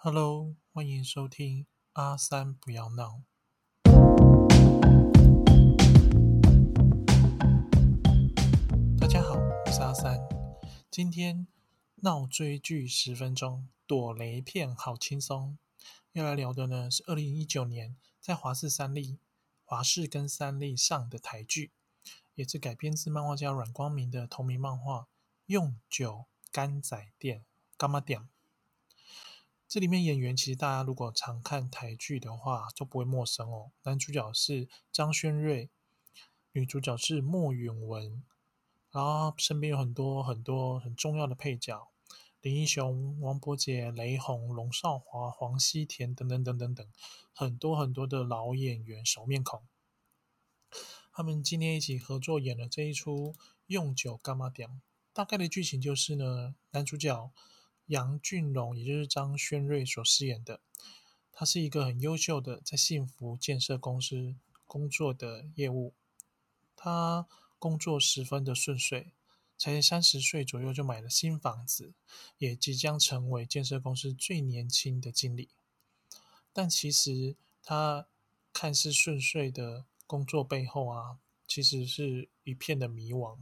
Hello，欢迎收听阿三不要闹。大家好，我是阿三。今天闹追剧十分钟，躲雷片好轻松。要来聊的呢是二零一九年在华视三立、华视跟三立上的台剧，也是改编自漫画家阮光明的同名漫画《用酒干仔店》干妈店。这里面演员其实大家如果常看台剧的话，都不会陌生哦。男主角是张轩瑞，女主角是莫允文，然后身边有很多很多很重要的配角，林英雄、王伯杰、雷洪、龙少华、黄西田等等等等等，很多很多的老演员、熟面孔。他们今天一起合作演了这一出《用酒干嘛点》，大概的剧情就是呢，男主角。杨俊荣，也就是张轩瑞所饰演的，他是一个很优秀的在幸福建设公司工作的业务。他工作十分的顺遂，才三十岁左右就买了新房子，也即将成为建设公司最年轻的经理。但其实他看似顺遂的工作背后啊，其实是一片的迷惘。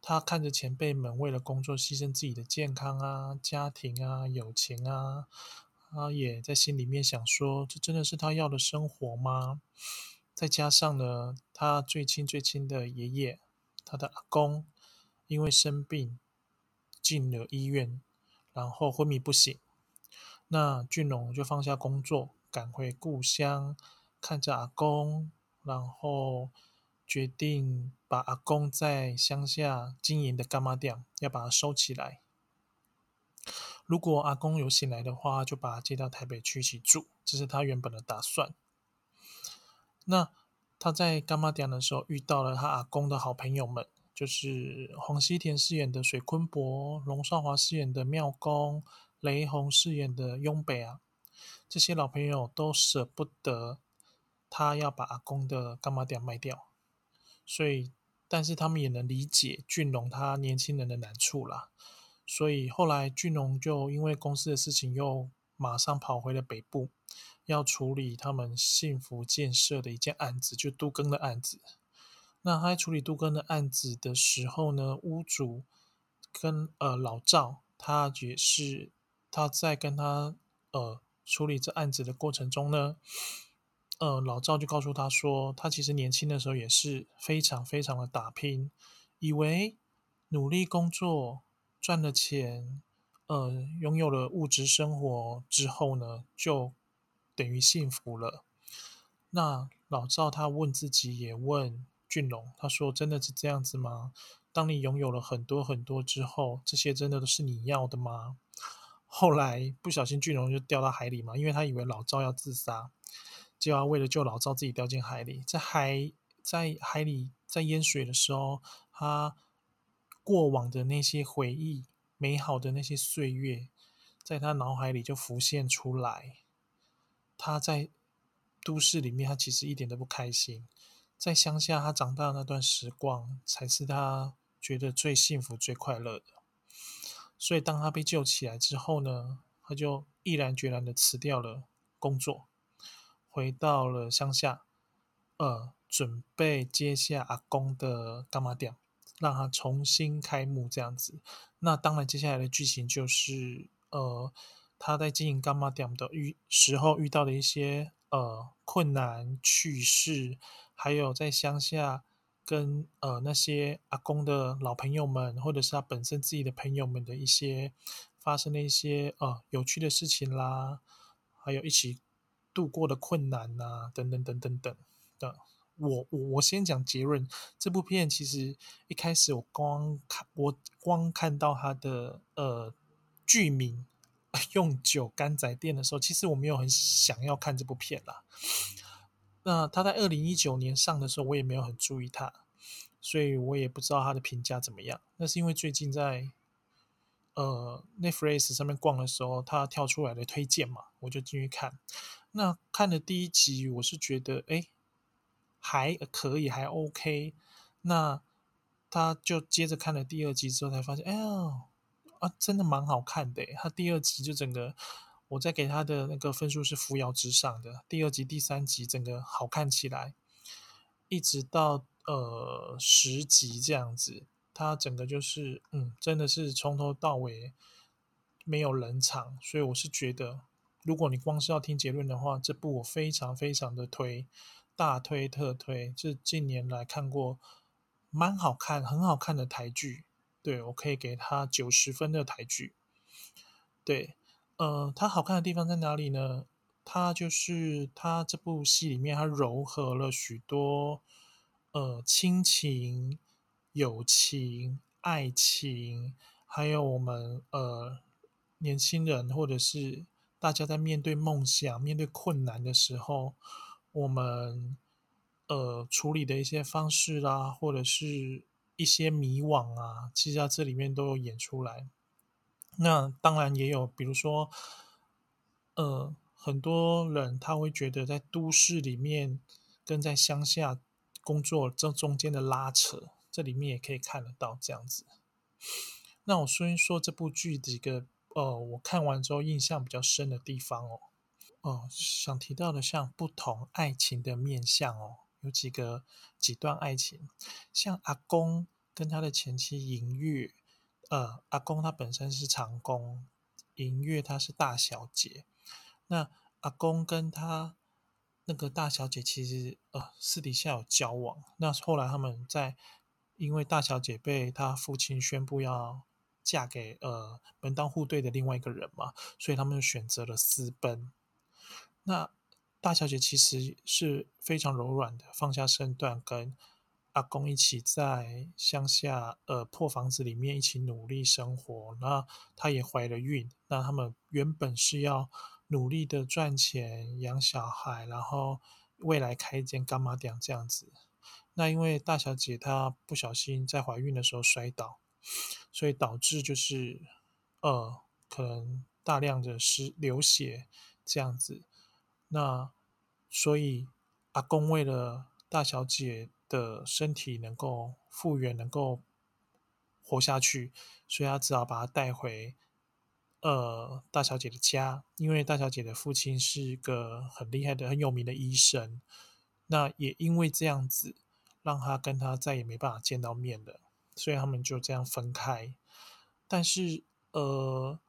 他看着前辈们为了工作牺牲自己的健康啊、家庭啊、友情啊，他也在心里面想说：这真的是他要的生活吗？再加上呢，他最亲最亲的爷爷，他的阿公，因为生病进了医院，然后昏迷不醒。那俊龙就放下工作，赶回故乡，看着阿公，然后。决定把阿公在乡下经营的干妈店要把它收起来。如果阿公有醒来的话，就把他接到台北去一起住，这是他原本的打算。那他在干妈店的时候遇到了他阿公的好朋友们，就是黄西田饰演的水坤伯、龙少华饰演的妙公、雷洪饰演的雍北啊，这些老朋友都舍不得他要把阿公的干妈店卖掉。所以，但是他们也能理解俊龙他年轻人的难处啦。所以后来俊龙就因为公司的事情，又马上跑回了北部，要处理他们幸福建设的一件案子，就杜更的案子。那他在处理杜更的案子的时候呢，屋主跟呃老赵，他也是他在跟他呃处理这案子的过程中呢。呃，老赵就告诉他说，他其实年轻的时候也是非常非常的打拼，以为努力工作赚了钱，呃，拥有了物质生活之后呢，就等于幸福了。那老赵他问自己，也问俊龙，他说：“真的是这样子吗？当你拥有了很多很多之后，这些真的都是你要的吗？”后来不小心，俊龙就掉到海里嘛，因为他以为老赵要自杀。就要为了救老赵，自己掉进海里，在海在海里在淹水的时候，他过往的那些回忆、美好的那些岁月，在他脑海里就浮现出来。他在都市里面，他其实一点都不开心；在乡下，他长大那段时光，才是他觉得最幸福、最快乐的。所以，当他被救起来之后呢，他就毅然决然的辞掉了工作。回到了乡下，呃，准备接下阿公的干妈店，让他重新开幕这样子。那当然，接下来的剧情就是，呃，他在经营干妈店的遇时候遇到的一些呃困难趣事，还有在乡下跟呃那些阿公的老朋友们，或者是他本身自己的朋友们的一些发生的一些呃有趣的事情啦，还有一起。度过的困难呐，等等等等等的。我我我先讲结论。这部片其实一开始我光看我光看到它的呃剧名“用酒干仔店”的时候，其实我没有很想要看这部片啦。那他在二零一九年上的时候，我也没有很注意它，所以我也不知道它的评价怎么样。那是因为最近在呃 Netflix 上面逛的时候，它跳出来的推荐嘛，我就进去看。那看了第一集，我是觉得哎还可以，还 OK。那他就接着看了第二集之后，才发现，哎呀啊，真的蛮好看的。他第二集就整个我在给他的那个分数是扶摇直上的。第二集、第三集整个好看起来，一直到呃十集这样子，它整个就是嗯，真的是从头到尾没有冷场，所以我是觉得，如果你光是要听结论的话，这部我非常非常的推，大推特推，是近年来看过蛮好看、很好看的台剧。对我可以给他九十分的台剧。对，呃，它好看的地方在哪里呢？它就是它这部戏里面，它糅合了许多呃亲情、友情、爱情，还有我们呃年轻人或者是大家在面对梦想、面对困难的时候，我们呃处理的一些方式啦，或者是。一些迷惘啊，其实在这里面都有演出来。那当然也有，比如说，呃，很多人他会觉得在都市里面跟在乡下工作这中间的拉扯，这里面也可以看得到这样子。那我说一说这部剧几个，呃，我看完之后印象比较深的地方哦。哦，想提到的像不同爱情的面相哦。有几个几段爱情，像阿公跟他的前妻银月，呃，阿公他本身是长工，银月她是大小姐。那阿公跟他那个大小姐其实呃私底下有交往，那后来他们在因为大小姐被她父亲宣布要嫁给呃门当户对的另外一个人嘛，所以他们选择了私奔。那大小姐其实是非常柔软的，放下身段，跟阿公一起在乡下呃破房子里面一起努力生活。那她也怀了孕，那他们原本是要努力的赚钱养小孩，然后未来开一间干妈店这样子。那因为大小姐她不小心在怀孕的时候摔倒，所以导致就是呃可能大量的失流血这样子。那所以阿公为了大小姐的身体能够复原，能够活下去，所以他只好把她带回呃大小姐的家。因为大小姐的父亲是个很厉害的、很有名的医生。那也因为这样子，让他跟他再也没办法见到面了，所以他们就这样分开。但是呃。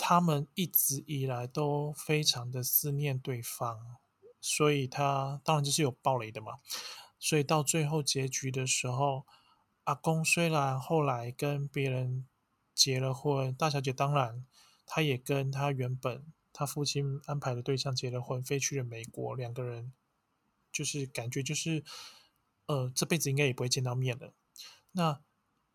他们一直以来都非常的思念对方，所以他当然就是有暴雷的嘛。所以到最后结局的时候，阿公虽然后来跟别人结了婚，大小姐当然她也跟她原本她父亲安排的对象结了婚，飞去了美国，两个人就是感觉就是呃这辈子应该也不会见到面了。那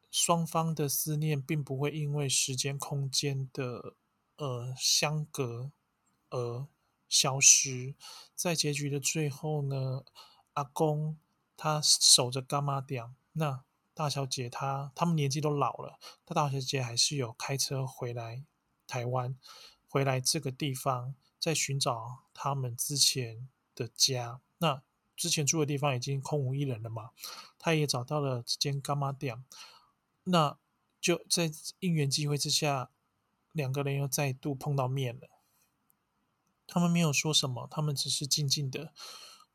双方的思念并不会因为时间空间的。呃，相隔而消失，在结局的最后呢，阿公他守着干妈店，那大小姐她他们年纪都老了，他大小姐还是有开车回来台湾，回来这个地方，在寻找他们之前的家。那之前住的地方已经空无一人了嘛，他也找到了这间干妈店，那就在应缘机会之下。两个人又再度碰到面了，他们没有说什么，他们只是静静的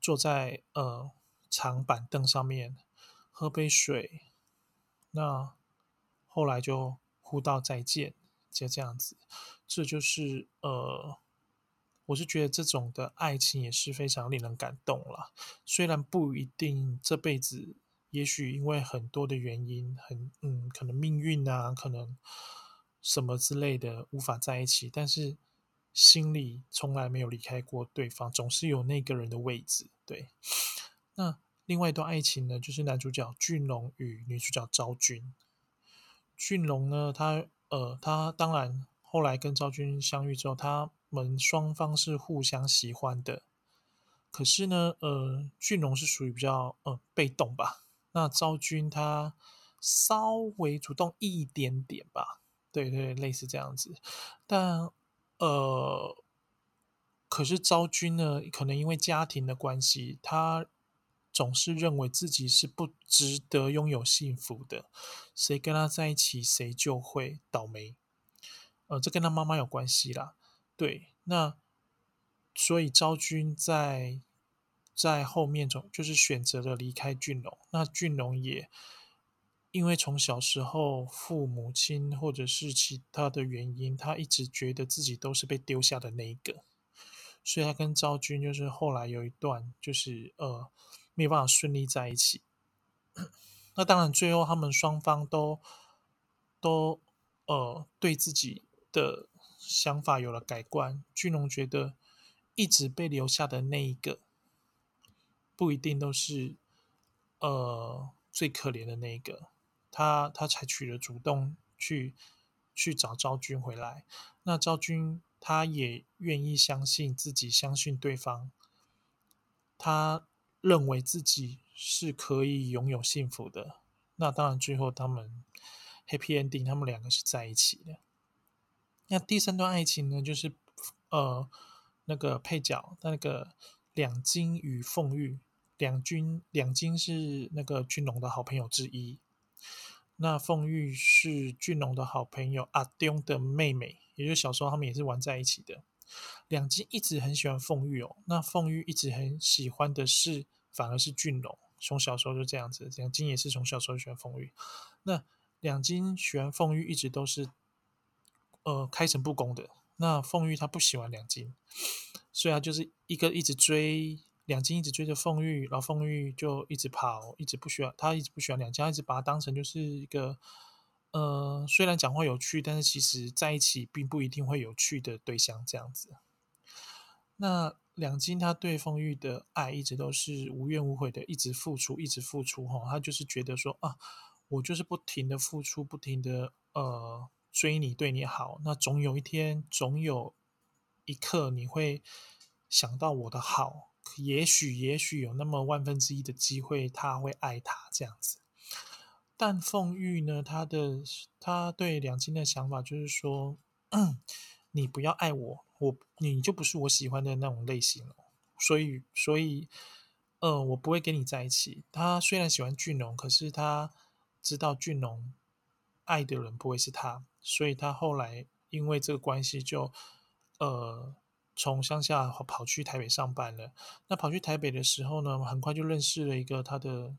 坐在呃长板凳上面喝杯水，那后来就互道再见，就这样子。这就是呃，我是觉得这种的爱情也是非常令人感动了。虽然不一定这辈子，也许因为很多的原因，很嗯，可能命运啊，可能。什么之类的无法在一起，但是心里从来没有离开过对方，总是有那个人的位置。对，那另外一段爱情呢，就是男主角俊龙与女主角昭君。俊龙呢，他呃，他当然后来跟昭君相遇之后，他们双方是互相喜欢的。可是呢，呃，俊龙是属于比较呃被动吧，那昭君她稍微主动一点点吧。对对，类似这样子，但呃，可是昭君呢，可能因为家庭的关系，她总是认为自己是不值得拥有幸福的，谁跟她在一起，谁就会倒霉。呃，这跟她妈妈有关系啦。对，那所以昭君在在后面总就是选择了离开俊龙，那俊龙也因为从小时候父母亲或者是其他的原因，他一直觉得自己都是被丢下的那一个，所以他跟昭君就是后来有一段就是呃没有办法顺利在一起。那当然，最后他们双方都都呃对自己的想法有了改观。俊龙觉得一直被留下的那一个不一定都是呃最可怜的那一个，他他采取了主动去去找昭君回来。那昭君他也愿意相信自己，相信对方，他认为自己。是可以拥有幸福的。那当然，最后他们 happy ending，他们两个是在一起的。那第三段爱情呢，就是呃那个配角他那个两金与凤玉，两君两金是那个俊龙的好朋友之一。那凤玉是俊龙的好朋友阿东的妹妹，也就是小时候他们也是玩在一起的。两金一直很喜欢凤玉哦，那凤玉一直很喜欢的是反而是俊龙。从小时候就这样子，两金也是从小时候喜欢凤玉。那两金喜欢凤玉，一直都是呃开诚布公的。那凤玉他不喜欢两金，所以他就是一个一直追两金，一直追着凤玉，然后凤玉就一直跑，一直不喜欢他，一直不喜欢两金，一直把他当成就是一个呃虽然讲话有趣，但是其实在一起并不一定会有趣的对象这样子。那。两金他对凤玉的爱一直都是无怨无悔的，一直付出，一直付出哈。他就是觉得说啊，我就是不停的付出，不停的呃追你，对你好。那总有一天，总有一刻你会想到我的好，也许也许有那么万分之一的机会，他会爱他这样子。但凤玉呢，他的他对两金的想法就是说，你不要爱我。我你就不是我喜欢的那种类型了，所以所以，呃，我不会跟你在一起。他虽然喜欢俊龙，可是他知道俊龙爱的人不会是他，所以他后来因为这个关系就呃从乡下跑去台北上班了。那跑去台北的时候呢，很快就认识了一个他的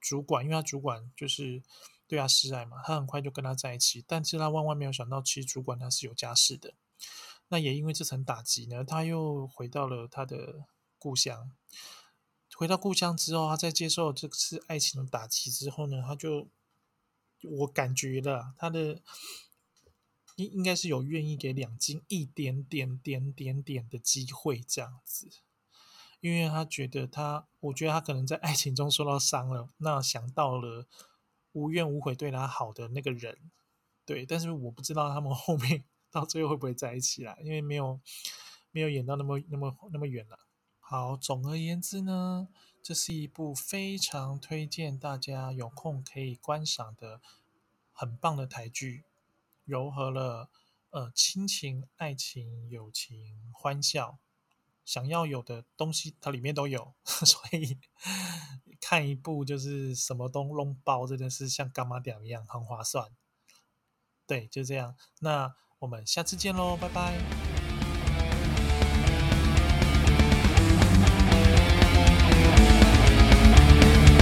主管，因为他主管就是对他示爱嘛，他很快就跟他在一起。但是他万万没有想到，其实主管他是有家室的。那也因为这层打击呢，他又回到了他的故乡。回到故乡之后，他在接受这次爱情的打击之后呢，他就我感觉了他的应应该是有愿意给两金一点点点点点的机会这样子，因为他觉得他，我觉得他可能在爱情中受到伤了，那想到了无怨无悔对他好的那个人，对，但是我不知道他们后面。到最后会不会在一起啦？因为没有没有演到那么那么那么远了。好，总而言之呢，这是一部非常推荐大家有空可以观赏的很棒的台剧，糅合了呃亲情、爱情、友情、欢笑，想要有的东西它里面都有，所以看一部就是什么都弄包，真的是像干妈点一样很划算。对，就这样。那。我们下次见喽，拜拜。